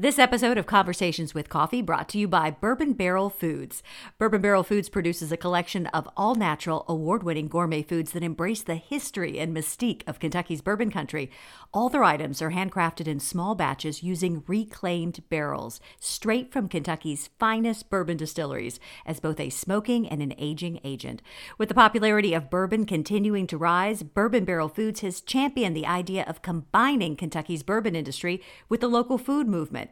This episode of Conversations with Coffee brought to you by Bourbon Barrel Foods. Bourbon Barrel Foods produces a collection of all natural, award winning gourmet foods that embrace the history and mystique of Kentucky's bourbon country. All their items are handcrafted in small batches using reclaimed barrels, straight from Kentucky's finest bourbon distilleries, as both a smoking and an aging agent. With the popularity of bourbon continuing to rise, Bourbon Barrel Foods has championed the idea of combining Kentucky's bourbon industry with the local food movement.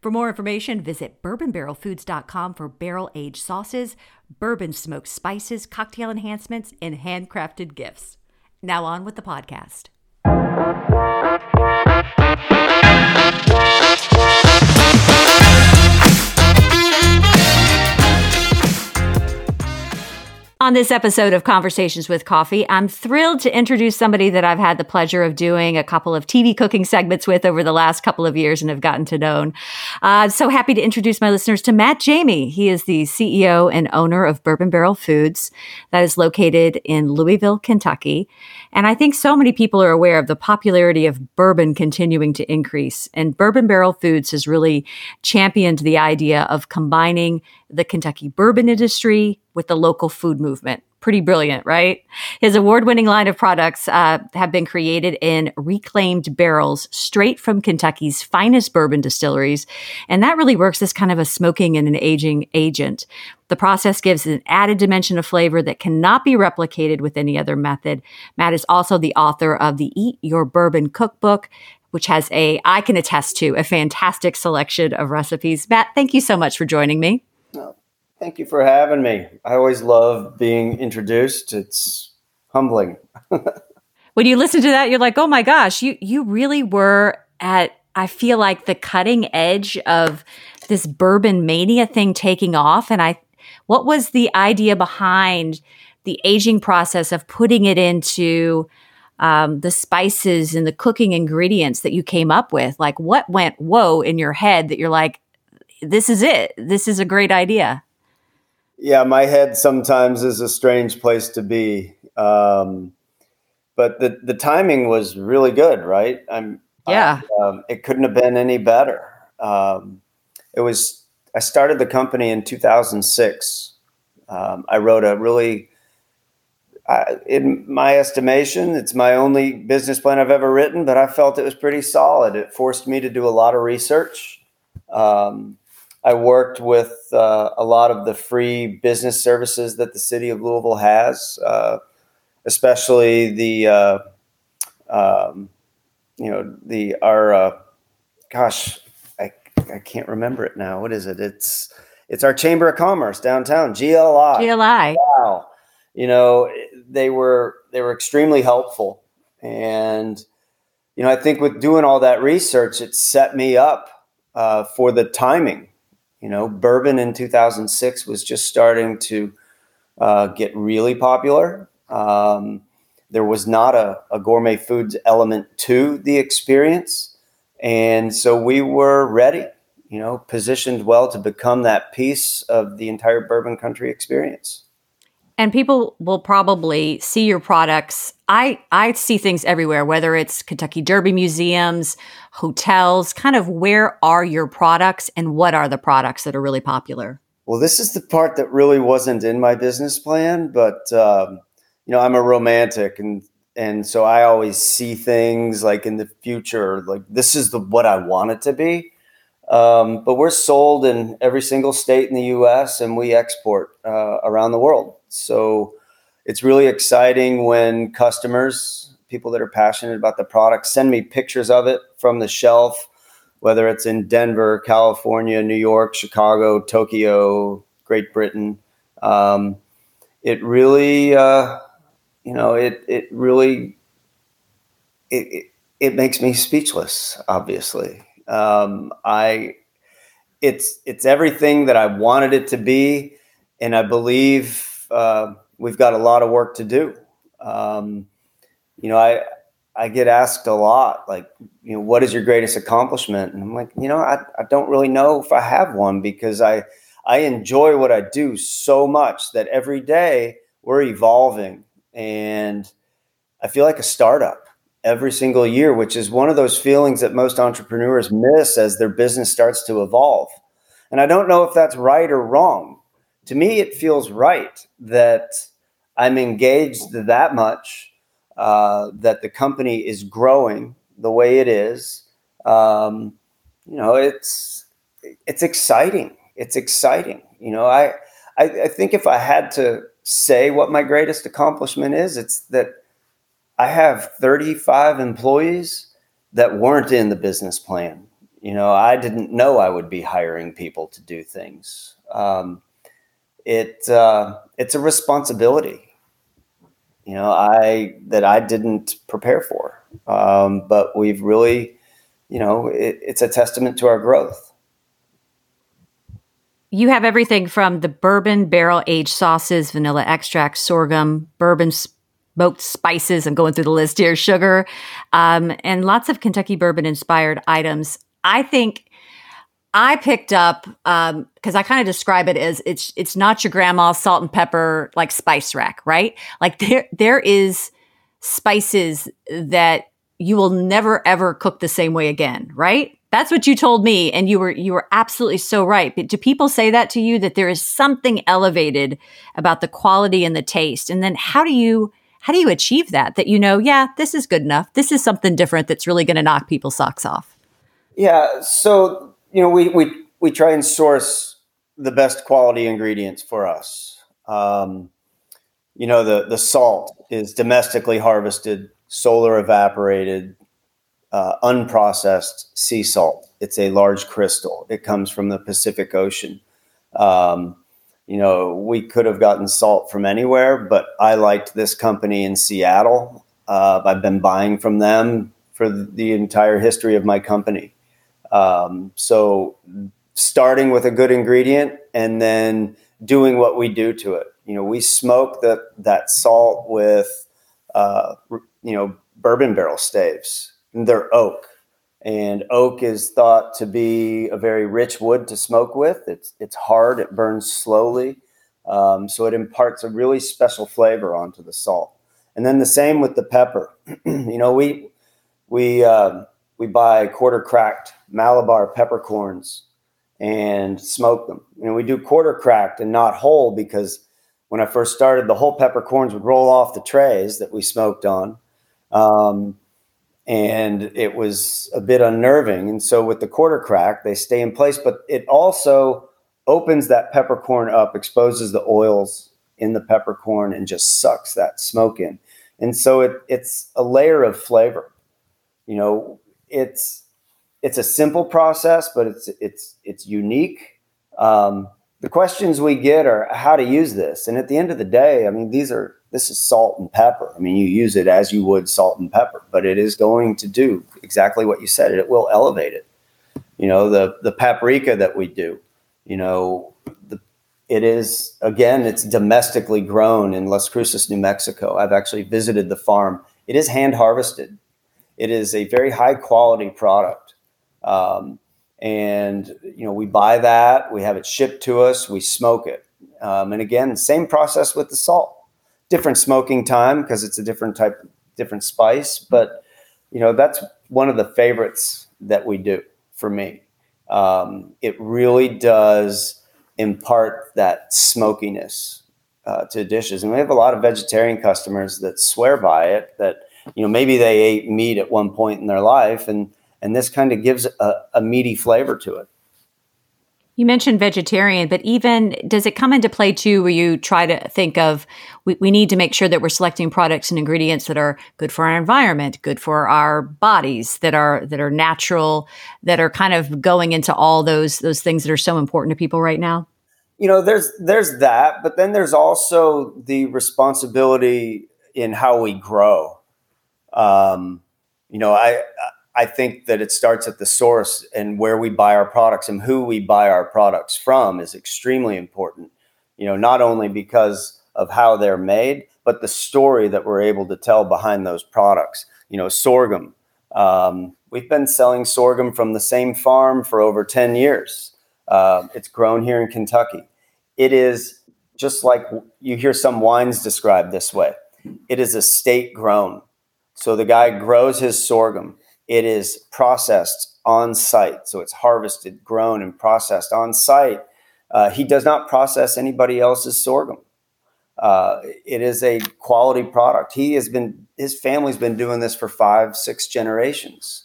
For more information, visit bourbonbarrelfoods.com for barrel aged sauces, bourbon smoked spices, cocktail enhancements, and handcrafted gifts. Now on with the podcast. On this episode of Conversations with Coffee, I'm thrilled to introduce somebody that I've had the pleasure of doing a couple of TV cooking segments with over the last couple of years and have gotten to know. Uh, so happy to introduce my listeners to Matt Jamie. He is the CEO and owner of Bourbon Barrel Foods that is located in Louisville, Kentucky. And I think so many people are aware of the popularity of bourbon continuing to increase. And Bourbon Barrel Foods has really championed the idea of combining the Kentucky bourbon industry with the local food movement. Pretty brilliant, right? His award winning line of products uh, have been created in reclaimed barrels straight from Kentucky's finest bourbon distilleries. And that really works as kind of a smoking and an aging agent. The process gives an added dimension of flavor that cannot be replicated with any other method. Matt is also the author of the Eat Your Bourbon Cookbook, which has a, I can attest to, a fantastic selection of recipes. Matt, thank you so much for joining me. Thank you for having me. I always love being introduced. It's humbling. when you listen to that, you're like, "Oh my gosh, you you really were at I feel like the cutting edge of this bourbon mania thing taking off and I what was the idea behind the aging process of putting it into um, the spices and the cooking ingredients that you came up with? Like, what went whoa in your head that you're like, this is it? This is a great idea. Yeah, my head sometimes is a strange place to be. Um, but the the timing was really good, right? I'm yeah. I, um, it couldn't have been any better. Um, it was. I started the company in 2006. Um, I wrote a really, in my estimation, it's my only business plan I've ever written, but I felt it was pretty solid. It forced me to do a lot of research. Um, I worked with uh, a lot of the free business services that the city of Louisville has, uh, especially the, uh, um, you know, the our, uh, gosh, I I can't remember it now. What is it? It's it's our Chamber of Commerce downtown, GLI. GLI. Wow, you know, they were they were extremely helpful, and you know, I think with doing all that research, it set me up uh, for the timing you know, bourbon in 2006 was just starting to uh, get really popular. Um, there was not a, a, gourmet foods element to the experience. And so we were ready, you know, positioned well to become that piece of the entire bourbon country experience and people will probably see your products. I i see things everywhere whether it's kentucky derby museums hotels kind of where are your products and what are the products that are really popular? Well this is the part that really wasn't in my business plan but um, you know i'm a romantic and and so i always see things like in the future like this is the what i want it to be um, but we're sold in every single state in the us and we export uh, around the world so it's really exciting when customers, people that are passionate about the product, send me pictures of it from the shelf, whether it's in Denver, California, New York, Chicago, Tokyo, Great Britain. Um, it really, uh, you know, it it really it, it, it makes me speechless. Obviously, um, I it's it's everything that I wanted it to be, and I believe uh, we've got a lot of work to do. Um, you know, I I get asked a lot, like, you know, what is your greatest accomplishment? And I'm like, you know, I, I don't really know if I have one because I I enjoy what I do so much that every day we're evolving and I feel like a startup every single year, which is one of those feelings that most entrepreneurs miss as their business starts to evolve. And I don't know if that's right or wrong. To me, it feels right that I'm engaged that much, uh, that the company is growing the way it is. Um, you know, it's it's exciting. It's exciting. You know, I, I I think if I had to say what my greatest accomplishment is, it's that I have 35 employees that weren't in the business plan. You know, I didn't know I would be hiring people to do things. Um, it uh, it's a responsibility, you know, I that I didn't prepare for. Um, but we've really, you know, it, it's a testament to our growth. You have everything from the bourbon barrel aged sauces, vanilla extract, sorghum, bourbon smoked spices. I'm going through the list here, sugar, um, and lots of Kentucky bourbon inspired items. I think I picked up because um, I kind of describe it as it's it's not your grandma's salt and pepper like spice rack, right? Like there there is spices that you will never ever cook the same way again, right? That's what you told me, and you were you were absolutely so right. But do people say that to you that there is something elevated about the quality and the taste? And then how do you how do you achieve that? That you know, yeah, this is good enough. This is something different that's really going to knock people's socks off. Yeah. So you know, we we we try and source the best quality ingredients for us. Um, you know, the the salt is domestically harvested, solar evaporated, uh, unprocessed sea salt. It's a large crystal. It comes from the Pacific Ocean. Um, you know, we could have gotten salt from anywhere, but I liked this company in Seattle. Uh, I've been buying from them for the entire history of my company. Um, so, starting with a good ingredient and then doing what we do to it. You know, we smoke that that salt with, uh, you know, bourbon barrel staves. They're oak, and oak is thought to be a very rich wood to smoke with. It's it's hard. It burns slowly, um, so it imparts a really special flavor onto the salt. And then the same with the pepper. you know, we we uh, we buy quarter cracked Malabar peppercorns and smoke them. And we do quarter cracked and not whole because when I first started, the whole peppercorns would roll off the trays that we smoked on. Um, and it was a bit unnerving. And so with the quarter crack, they stay in place, but it also opens that peppercorn up, exposes the oils in the peppercorn, and just sucks that smoke in. And so it, it's a layer of flavor. You know, it's it's a simple process, but it's it's it's unique. Um, the questions we get are how to use this, and at the end of the day, I mean, these are this is salt and pepper. I mean, you use it as you would salt and pepper, but it is going to do exactly what you said. It will elevate it. You know, the the paprika that we do, you know, the, it is again, it's domestically grown in Las Cruces, New Mexico. I've actually visited the farm. It is hand harvested. It is a very high quality product. Um, and you know, we buy that, we have it shipped to us, we smoke it. Um, and again, same process with the salt different smoking time because it's a different type, different spice. But you know, that's one of the favorites that we do for me. Um, it really does impart that smokiness uh, to dishes, and we have a lot of vegetarian customers that swear by it. That you know, maybe they ate meat at one point in their life, and and this kind of gives a, a meaty flavor to it. You mentioned vegetarian, but even does it come into play too where you try to think of we, we need to make sure that we're selecting products and ingredients that are good for our environment, good for our bodies, that are that are natural, that are kind of going into all those those things that are so important to people right now? You know, there's there's that, but then there's also the responsibility in how we grow. Um, you know, I I think that it starts at the source and where we buy our products and who we buy our products from is extremely important. You know, not only because of how they're made, but the story that we're able to tell behind those products. You know, sorghum. Um, we've been selling sorghum from the same farm for over 10 years. Uh, it's grown here in Kentucky. It is just like you hear some wines described this way it is a state grown So the guy grows his sorghum. It is processed on site. So it's harvested, grown, and processed on site. Uh, he does not process anybody else's sorghum. Uh, it is a quality product. He has been, his family's been doing this for five, six generations.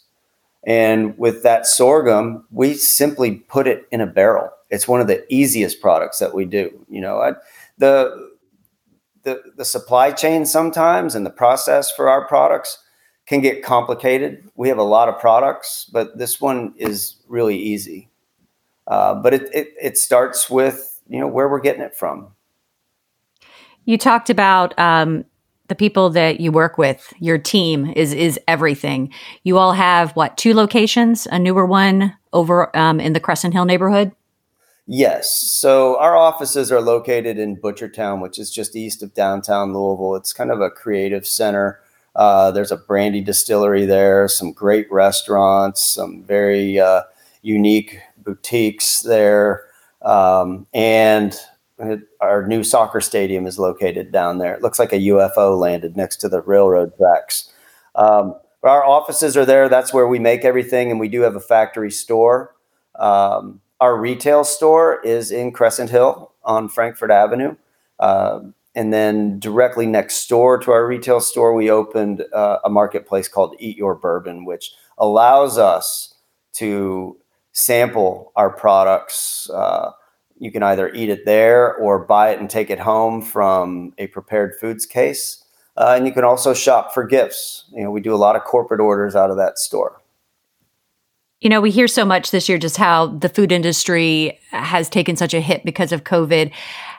And with that sorghum, we simply put it in a barrel. It's one of the easiest products that we do. You know, I, the the the supply chain sometimes and the process for our products can get complicated. We have a lot of products, but this one is really easy. Uh, but it, it it starts with you know where we're getting it from. You talked about um, the people that you work with. Your team is is everything. You all have what two locations? A newer one over um, in the Crescent Hill neighborhood. Yes. So our offices are located in Butchertown, which is just east of downtown Louisville. It's kind of a creative center. Uh, there's a brandy distillery there, some great restaurants, some very uh, unique boutiques there. Um, and our new soccer stadium is located down there. It looks like a UFO landed next to the railroad tracks. Um, our offices are there. That's where we make everything, and we do have a factory store. Um, our retail store is in Crescent Hill on Frankfort Avenue. Uh, and then directly next door to our retail store, we opened uh, a marketplace called Eat Your Bourbon, which allows us to sample our products. Uh, you can either eat it there or buy it and take it home from a prepared foods case. Uh, and you can also shop for gifts. You know, we do a lot of corporate orders out of that store. You know, we hear so much this year just how the food industry has taken such a hit because of COVID.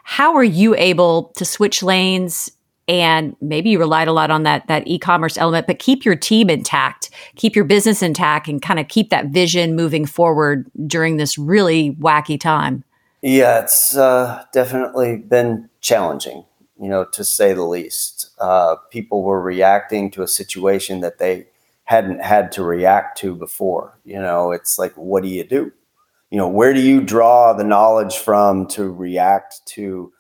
How are you able to switch lanes and maybe you relied a lot on that that e-commerce element but keep your team intact keep your business intact and kind of keep that vision moving forward during this really wacky time yeah it's uh, definitely been challenging you know to say the least uh, people were reacting to a situation that they hadn't had to react to before. You know, it's like, what do you do? You know, where do you draw the knowledge from to react to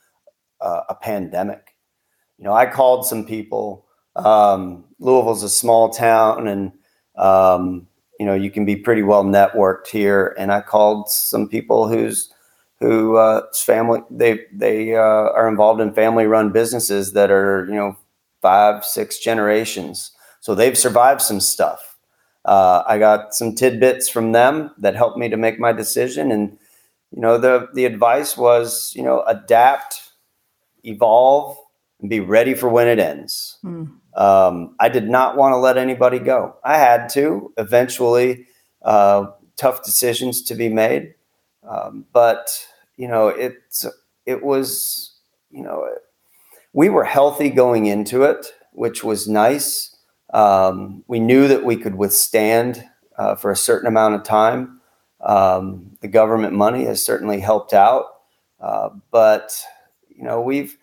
uh, a pandemic? You know, I called some people. Um, Louisville's a small town, and um, you know, you can be pretty well networked here. And I called some people whose who uh, family they they uh, are involved in family run businesses that are you know five six generations so they've survived some stuff. Uh, I got some tidbits from them that helped me to make my decision. And, you know, the, the advice was, you know, adapt, evolve, and be ready for when it ends. Mm. Um, I did not want to let anybody go. I had to eventually, uh, tough decisions to be made. Um, but, you know, it's, it was, you know, we were healthy going into it, which was nice. Um, we knew that we could withstand uh, for a certain amount of time. Um, the government money has certainly helped out, uh, but you know we've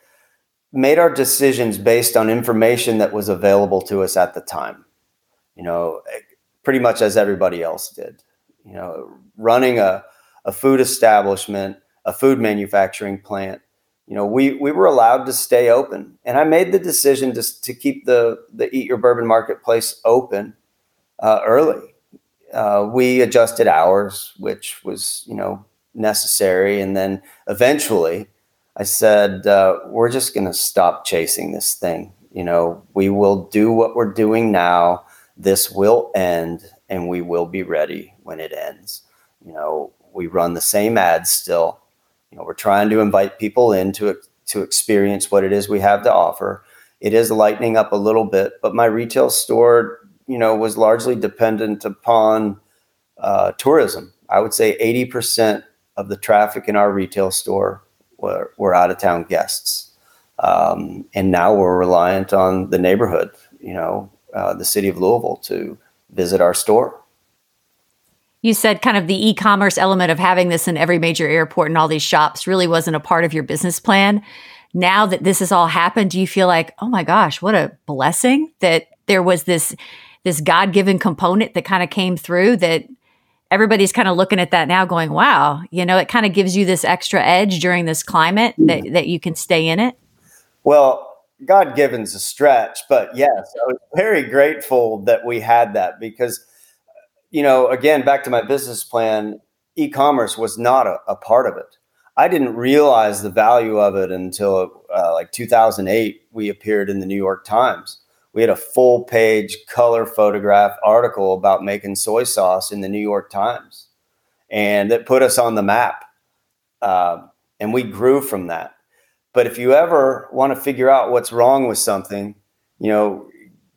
made our decisions based on information that was available to us at the time. You know, pretty much as everybody else did. You know, running a, a food establishment, a food manufacturing plant you know, we we were allowed to stay open, and I made the decision to to keep the the Eat Your Bourbon marketplace open uh, early. Uh, we adjusted hours, which was you know necessary, and then eventually, I said uh, we're just going to stop chasing this thing. You know, we will do what we're doing now. This will end, and we will be ready when it ends. You know, we run the same ads still you know, we're trying to invite people in to, to experience what it is we have to offer. It is lightening up a little bit, but my retail store, you know, was largely dependent upon uh, tourism. I would say 80% of the traffic in our retail store were, were out of town guests. Um, and now we're reliant on the neighborhood, you know, uh, the city of Louisville to visit our store you said kind of the e-commerce element of having this in every major airport and all these shops really wasn't a part of your business plan. Now that this has all happened, do you feel like, oh my gosh, what a blessing that there was this this God-given component that kind of came through that everybody's kind of looking at that now going, wow, you know, it kind of gives you this extra edge during this climate that, that you can stay in it? Well, God given's a stretch, but yes, I was very grateful that we had that because, you know, again, back to my business plan, e commerce was not a, a, part of it. I didn't realize the value of it until uh, like 2008. We appeared in the New York Times. We had a full page color photograph article about making soy sauce in the New York Times, and it put us on the map. Uh, and we grew from that but if you ever want to figure out what's wrong with something, you know,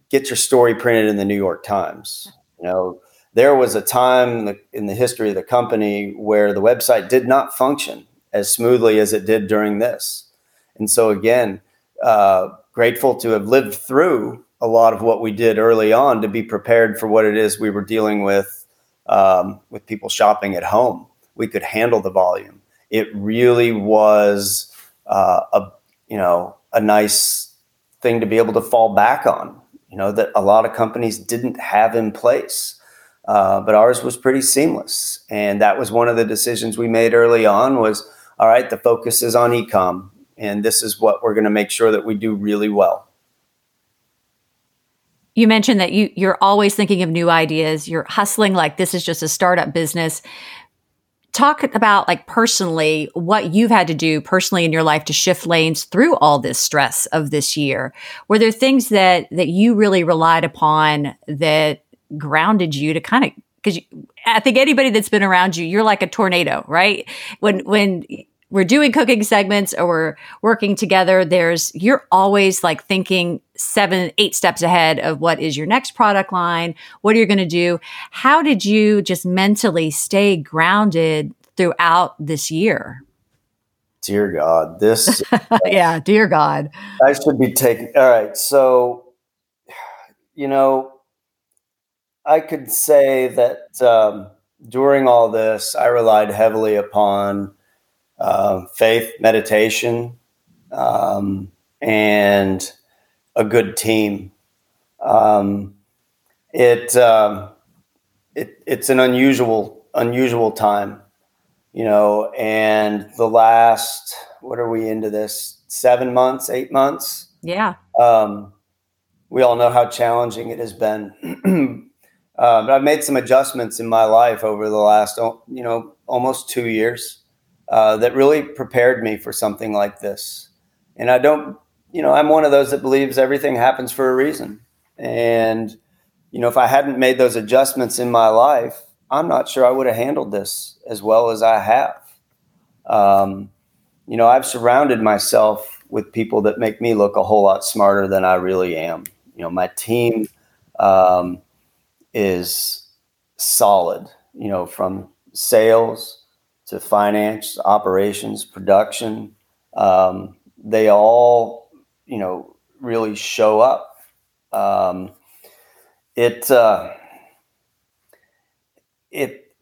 get your story printed in the New York Times. You know, there was a time in the, in the history of the company where the website did not function as smoothly as it did during this. And so, again, uh, grateful to have lived through a lot of what we did early on to be prepared for what it is we were dealing with um, with people shopping at home. We could handle the volume. It really was uh, a you know a nice thing to be able to fall back on. You know that a lot of companies didn't have in place, uh, but ours was pretty seamless, and that was one of the decisions we made early on. Was all right. The focus is on ecom, and this is what we're going to make sure that we do really well. You mentioned that you you're always thinking of new ideas. You're hustling like this is just a startup business talk about like personally what you've had to do personally in your life to shift lanes through all this stress of this year were there things that that you really relied upon that grounded you to kind of because i think anybody that's been around you you're like a tornado right? When when we're doing cooking segments or we're working together there's you're always like thinking seven eight steps ahead of what is your next product line what are you going to do? How did you just mentally stay grounded throughout this year? Dear god this yeah dear god. I should be taking all right so you know i could say that um, during all this i relied heavily upon uh, faith, meditation, um, and a good team. Um, it, um, it it's an unusual unusual time, you know. And the last what are we into this seven months, eight months? Yeah. Um, we all know how challenging it has been. uh, but I've made some adjustments in my life over the last, you know, almost two years uh, that really prepared me for something like this. And I don't, you know, I'm one of those that believes everything happens for a reason. And, you know, if I hadn't made those adjustments in my life, I'm not sure I would have handled this as well as I have. Um, you know, I've surrounded myself with people that make me look a whole lot smarter than I really am. You know, my team um, is solid, you know, from sales to finance, operations, production. Um, they all, you know, really show up. Um, it, uh, it,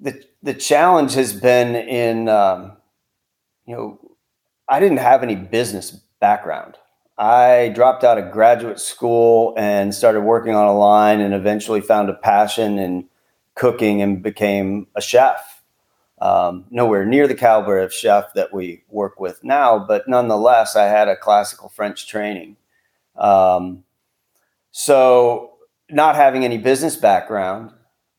the, the challenge has been in, um, you know, I didn't have any business background. I dropped out of graduate school and started working on a line and eventually found a passion in cooking and became a chef um, nowhere near the caliber of chef that we work with now, but nonetheless, I had a classical French training. Um, so, not having any business background,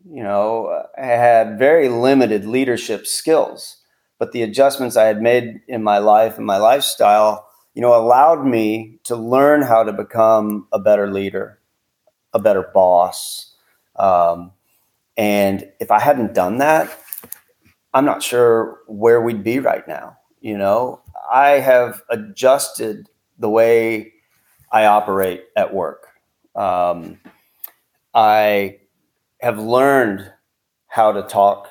you know, I had very limited leadership skills, but the adjustments I had made in my life and my lifestyle, you know, allowed me to learn how to become a better leader, a better boss. Um, and if I hadn't done that, I'm not sure where we'd be right now. You know, I have adjusted the way I operate at work. Um, I have learned how to talk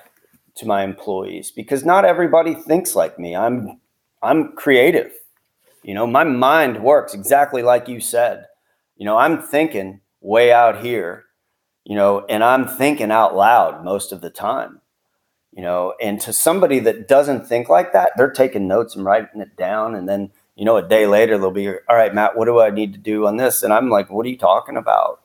to my employees because not everybody thinks like me. I'm I'm creative. You know, my mind works exactly like you said. You know, I'm thinking way out here, you know, and I'm thinking out loud most of the time you know and to somebody that doesn't think like that they're taking notes and writing it down and then you know a day later they'll be all right matt what do i need to do on this? And i'm like what are you talking about?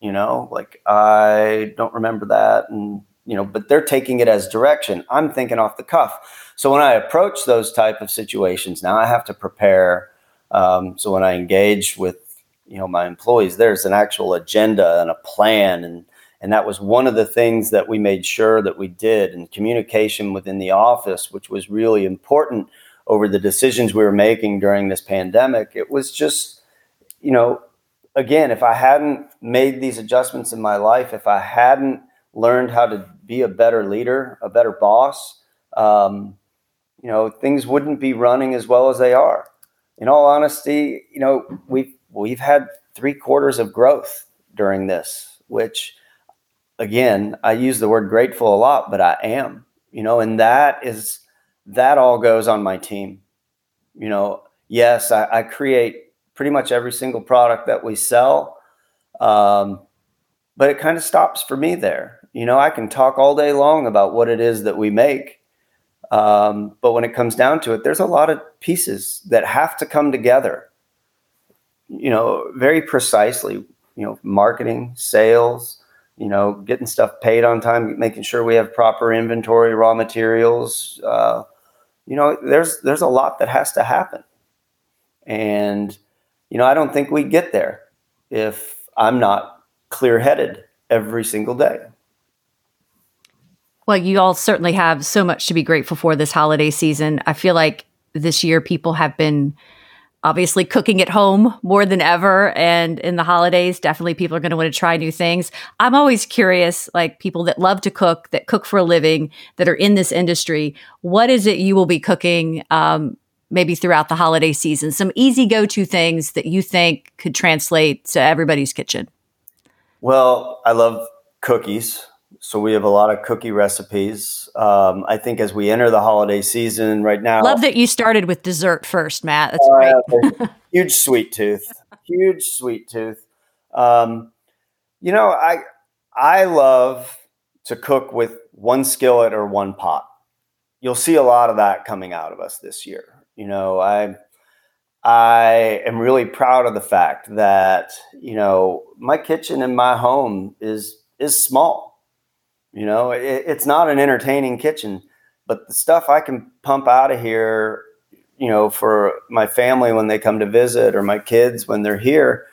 You know like i don't remember that and you know but they're taking it as direction. I'm thinking off the cuff so when i approach those type of situations now i have to prepare Um, so when I engage with you know my employees, there's an actual agenda and a plan, and and that was one of the things that we made sure that we did, and communication within the office, which was really important over the decisions we were making during this pandemic. It was just you know again, if I hadn't made these adjustments in my life, if I hadn't learned how to be a better leader, a better boss, um, you know, things wouldn't be running as well as they are. In all honesty, you know, we've we've had three quarters of growth during this, which again, I use the word grateful a lot, but I am, you know, and that is that all goes on my team. You know, yes, I, I create pretty much every single product that we sell. Um, but it kind of stops for me there. You know, I can talk all day long about what it is that we make. Um, but when it comes down to it, there's a lot of pieces that have to come together, you know, very precisely, you know, marketing, sales, you know, getting stuff paid on time, making sure we have proper inventory, raw materials. Uh, you know, there's there's a lot that has to happen, and you know, I don't think we get there if I'm not clear headed every single day. Well, you all certainly have so much to be grateful for this holiday season. I feel like this year people have been obviously cooking at home more than ever. And in the holidays, definitely people are going to want to try new things. I'm always curious, like people that love to cook, that cook for a living, that are in this industry, what is it you will be cooking um, maybe throughout the holiday season? Some easy go to things that you think could translate to everybody's kitchen? Well, I love cookies. So we have a lot of cookie recipes. Um, I think as we enter the holiday season right now. Love that you started with dessert first, Matt. That's uh, great. huge sweet tooth. Huge sweet tooth. Um, you know, I I love to cook with one skillet or one pot. You'll see a lot of that coming out of us this year. You know, I I am really proud of the fact that you know my kitchen in my home is is small. You know, it, it's not an entertaining kitchen, but the stuff I can pump out of here, you know, for my family when they come to visit or my kids when they're here,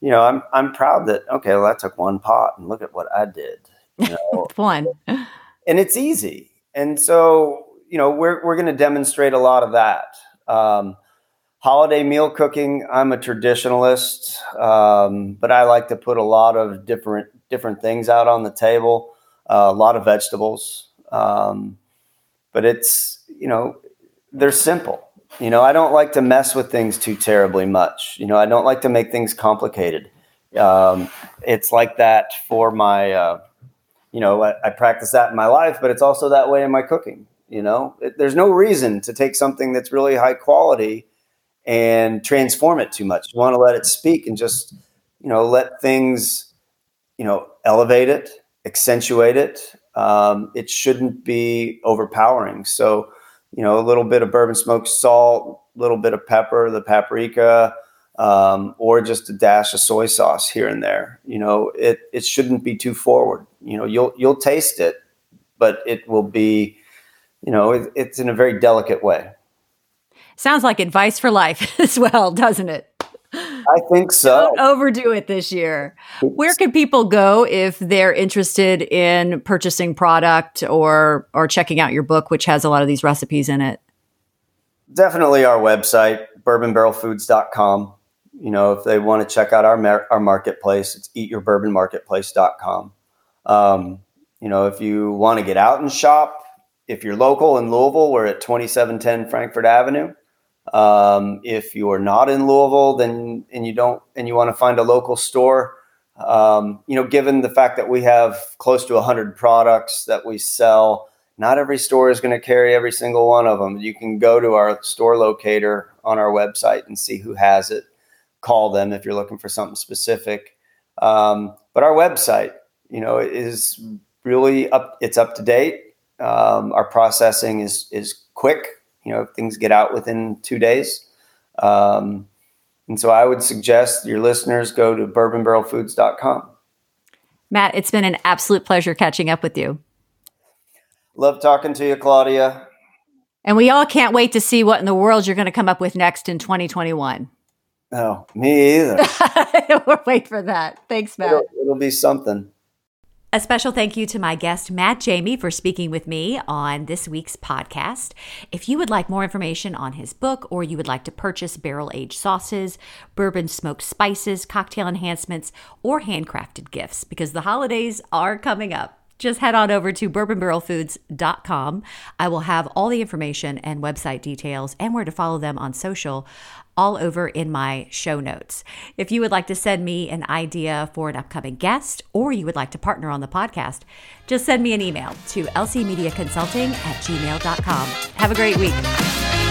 you know, I'm I'm proud that okay, well, I took one pot and look at what I did. You know, one, and it's easy, and so you know, we're we're going to demonstrate a lot of that. Um, holiday meal cooking, I'm a traditionalist, um, but I like to put a lot of different different things out on the table. A lot of vegetables, um, but it's you know they're simple. You know, I don't like to mess with things too terribly much. You know, I don't like to make things complicated. Um, it's like that for my, uh, you know, I, I, practice that in my life, but it's also that way in my cooking. You know, it, there's no reason to take something that's really high quality and transform it too much. You want to let it speak and just, you know, let things, you know, elevate it, accentuate it. Um, it shouldn't be overpowering. So, you know, a little bit of bourbon smoked salt, a little bit of pepper, the paprika, um, or just a dash of soy sauce here and there. You know, it it shouldn't be too forward. You know, you'll you'll taste it, but it will be you know, it, it's in a very delicate way. Sounds like advice for life as well, doesn't it? I think so. Don't overdo it this year. Where can people go if they're interested in purchasing product or or checking out your book, which has a lot of these recipes in it? Definitely our website, bourbonbarrelfoods.com. You know, if they want to check out our mar- our marketplace, it's eatyourbourbonmarketplace.com. Um, you know, if you want to get out and shop, if you're local in Louisville, we're at 2710 Frankfort Avenue. Um, if you are not in Louisville, then and you don't and you want to find a local store, um, you know, given the fact that we have close to 100 products that we sell, not every store is going to carry every single one of them. You can go to our store locator on our website and see who has it. Call them if you're looking for something specific. Um, but our website, you know, is really up. It's up to date. Um, our processing is is quick. You know, if things get out within two days. Um, and so I would suggest your listeners go to bourbonbarrelfoods.com. Matt, it's been an absolute pleasure catching up with you. Love talking to you, Claudia. And we all can't wait to see what in the world you're going to come up with next in 2021. Oh, me either. we'll wait for that. Thanks, Matt. It'll, it'll be something. A special thank you to my guest, Matt Jamie, for speaking with me on this week's podcast. If you would like more information on his book or you would like to purchase barrel aged sauces, bourbon smoked spices, cocktail enhancements, or handcrafted gifts, because the holidays are coming up, just head on over to bourbonbarrelfoods.com. I will have all the information and website details and where to follow them on social all over in my show notes. If you would like to send me an idea for an upcoming guest or you would like to partner on the podcast, just send me an email to lcmediaconsulting at gmail.com. Have a great week.